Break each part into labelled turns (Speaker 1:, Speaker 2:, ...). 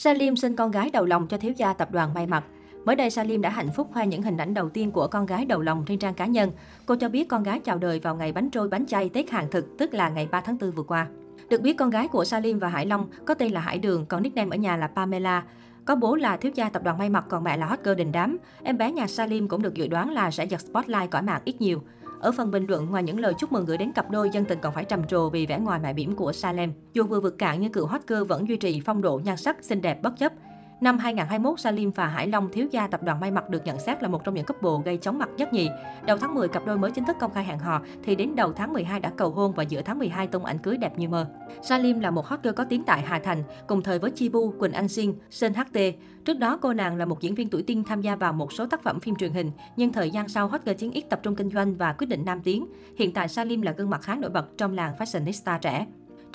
Speaker 1: Salim sinh con gái đầu lòng cho thiếu gia tập đoàn may mặc. Mới đây, Salim đã hạnh phúc khoe những hình ảnh đầu tiên của con gái đầu lòng trên trang cá nhân. Cô cho biết con gái chào đời vào ngày bánh trôi bánh chay Tết hàng thực, tức là ngày 3 tháng 4 vừa qua. Được biết, con gái của Salim và Hải Long có tên là Hải Đường, còn nickname ở nhà là Pamela. Có bố là thiếu gia tập đoàn may mặc, còn mẹ là hot girl đình đám. Em bé nhà Salim cũng được dự đoán là sẽ giật spotlight cõi mạng ít nhiều. Ở phần bình luận, ngoài những lời chúc mừng gửi đến cặp đôi, dân tình còn phải trầm trồ vì vẻ ngoài mại biểm của Salem. Dù vừa vượt cạn nhưng cựu hot girl vẫn duy trì phong độ nhan sắc xinh đẹp bất chấp. Năm 2021, Salim và Hải Long, thiếu gia tập đoàn may mặc được nhận xét là một trong những couple gây chóng mặt nhất nhì. Đầu tháng 10, cặp đôi mới chính thức công khai hẹn hò, thì đến đầu tháng 12 đã cầu hôn và giữa tháng 12 tung ảnh cưới đẹp như mơ. Salim là một hot girl có tiếng tại Hà Thành, cùng thời với Chibu, Quỳnh Anh Sinh, Sơn HT. Trước đó, cô nàng là một diễn viên tuổi tiên tham gia vào một số tác phẩm phim truyền hình, nhưng thời gian sau hot girl chiến ít tập trung kinh doanh và quyết định nam tiến. Hiện tại Salim là gương mặt khá nổi bật trong làng fashionista trẻ.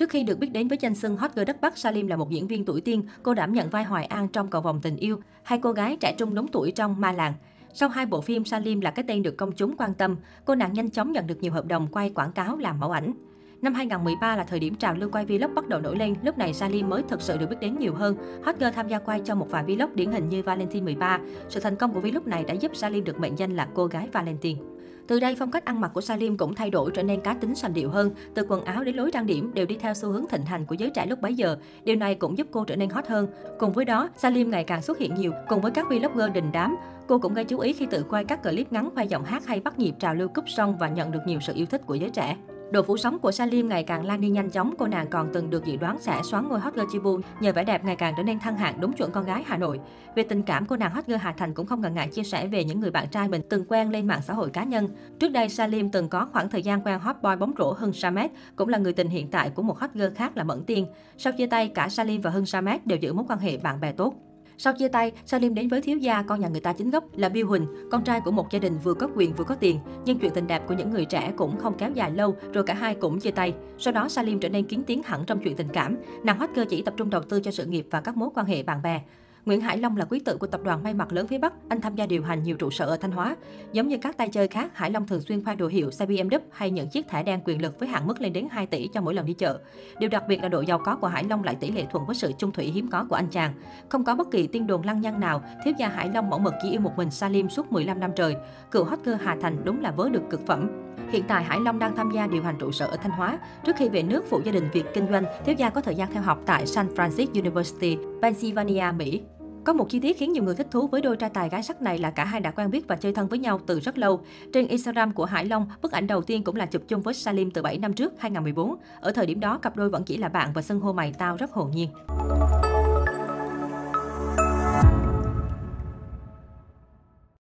Speaker 1: Trước khi được biết đến với danh xưng hot girl đất Bắc, Salim là một diễn viên tuổi tiên. Cô đảm nhận vai Hoài An trong Cầu vòng tình yêu, hai cô gái trẻ trung đúng tuổi trong Ma làng. Sau hai bộ phim, Salim là cái tên được công chúng quan tâm. Cô nàng nhanh chóng nhận được nhiều hợp đồng quay quảng cáo làm mẫu ảnh. Năm 2013 là thời điểm trào lưu quay vlog bắt đầu nổi lên, lúc này Salim mới thực sự được biết đến nhiều hơn. Hot girl tham gia quay cho một vài vlog điển hình như Valentine 13. Sự thành công của vlog này đã giúp Salim được mệnh danh là cô gái Valentine. Từ đây, phong cách ăn mặc của Salim cũng thay đổi trở nên cá tính sành điệu hơn. Từ quần áo đến lối trang điểm đều đi theo xu hướng thịnh hành của giới trẻ lúc bấy giờ. Điều này cũng giúp cô trở nên hot hơn. Cùng với đó, Salim ngày càng xuất hiện nhiều cùng với các vlogger đình đám. Cô cũng gây chú ý khi tự quay các clip ngắn khoe giọng hát hay bắt nhịp trào lưu cúp song và nhận được nhiều sự yêu thích của giới trẻ. Độ phủ sóng của Salim ngày càng lan đi nhanh chóng, cô nàng còn từng được dự đoán sẽ xoán ngôi hot girl Chibu nhờ vẻ đẹp ngày càng trở nên thăng hạng đúng chuẩn con gái Hà Nội. Về tình cảm, cô nàng hot girl Hà Thành cũng không ngần ngại chia sẻ về những người bạn trai mình từng quen lên mạng xã hội cá nhân. Trước đây, Salim từng có khoảng thời gian quen hot boy bóng rổ Hưng Samet, cũng là người tình hiện tại của một hot girl khác là Mẫn Tiên. Sau chia tay, cả Salim và Hưng Samet đều giữ mối quan hệ bạn bè tốt. Sau chia tay, Salim đến với thiếu gia con nhà người ta chính gốc là Bill Huỳnh, con trai của một gia đình vừa có quyền vừa có tiền. Nhưng chuyện tình đẹp của những người trẻ cũng không kéo dài lâu, rồi cả hai cũng chia tay. Sau đó Salim trở nên kiến tiếng hẳn trong chuyện tình cảm. Nàng hot girl chỉ tập trung đầu tư cho sự nghiệp và các mối quan hệ bạn bè. Nguyễn Hải Long là quý tử của tập đoàn may mặc lớn phía Bắc, anh tham gia điều hành nhiều trụ sở ở Thanh Hóa. Giống như các tay chơi khác, Hải Long thường xuyên khoe đồ hiệu xe BMW hay những chiếc thẻ đen quyền lực với hạn mức lên đến 2 tỷ cho mỗi lần đi chợ. Điều đặc biệt là độ giàu có của Hải Long lại tỷ lệ thuận với sự chung thủy hiếm có của anh chàng. Không có bất kỳ tin đồn lăng nhăng nào, thiếu gia Hải Long mẫu mực chỉ yêu một mình Salim suốt 15 năm trời. Cựu hot girl Hà Thành đúng là vớ được cực phẩm. Hiện tại Hải Long đang tham gia điều hành trụ sở ở Thanh Hóa. Trước khi về nước phụ gia đình việc kinh doanh, thiếu gia có thời gian theo học tại San Francisco University, Pennsylvania, Mỹ. Có một chi tiết khiến nhiều người thích thú với đôi trai tài gái sắc này là cả hai đã quen biết và chơi thân với nhau từ rất lâu. Trên Instagram của Hải Long, bức ảnh đầu tiên cũng là chụp chung với Salim từ 7 năm trước, 2014. Ở thời điểm đó, cặp đôi vẫn chỉ là bạn và xưng hô mày tao rất hồn nhiên.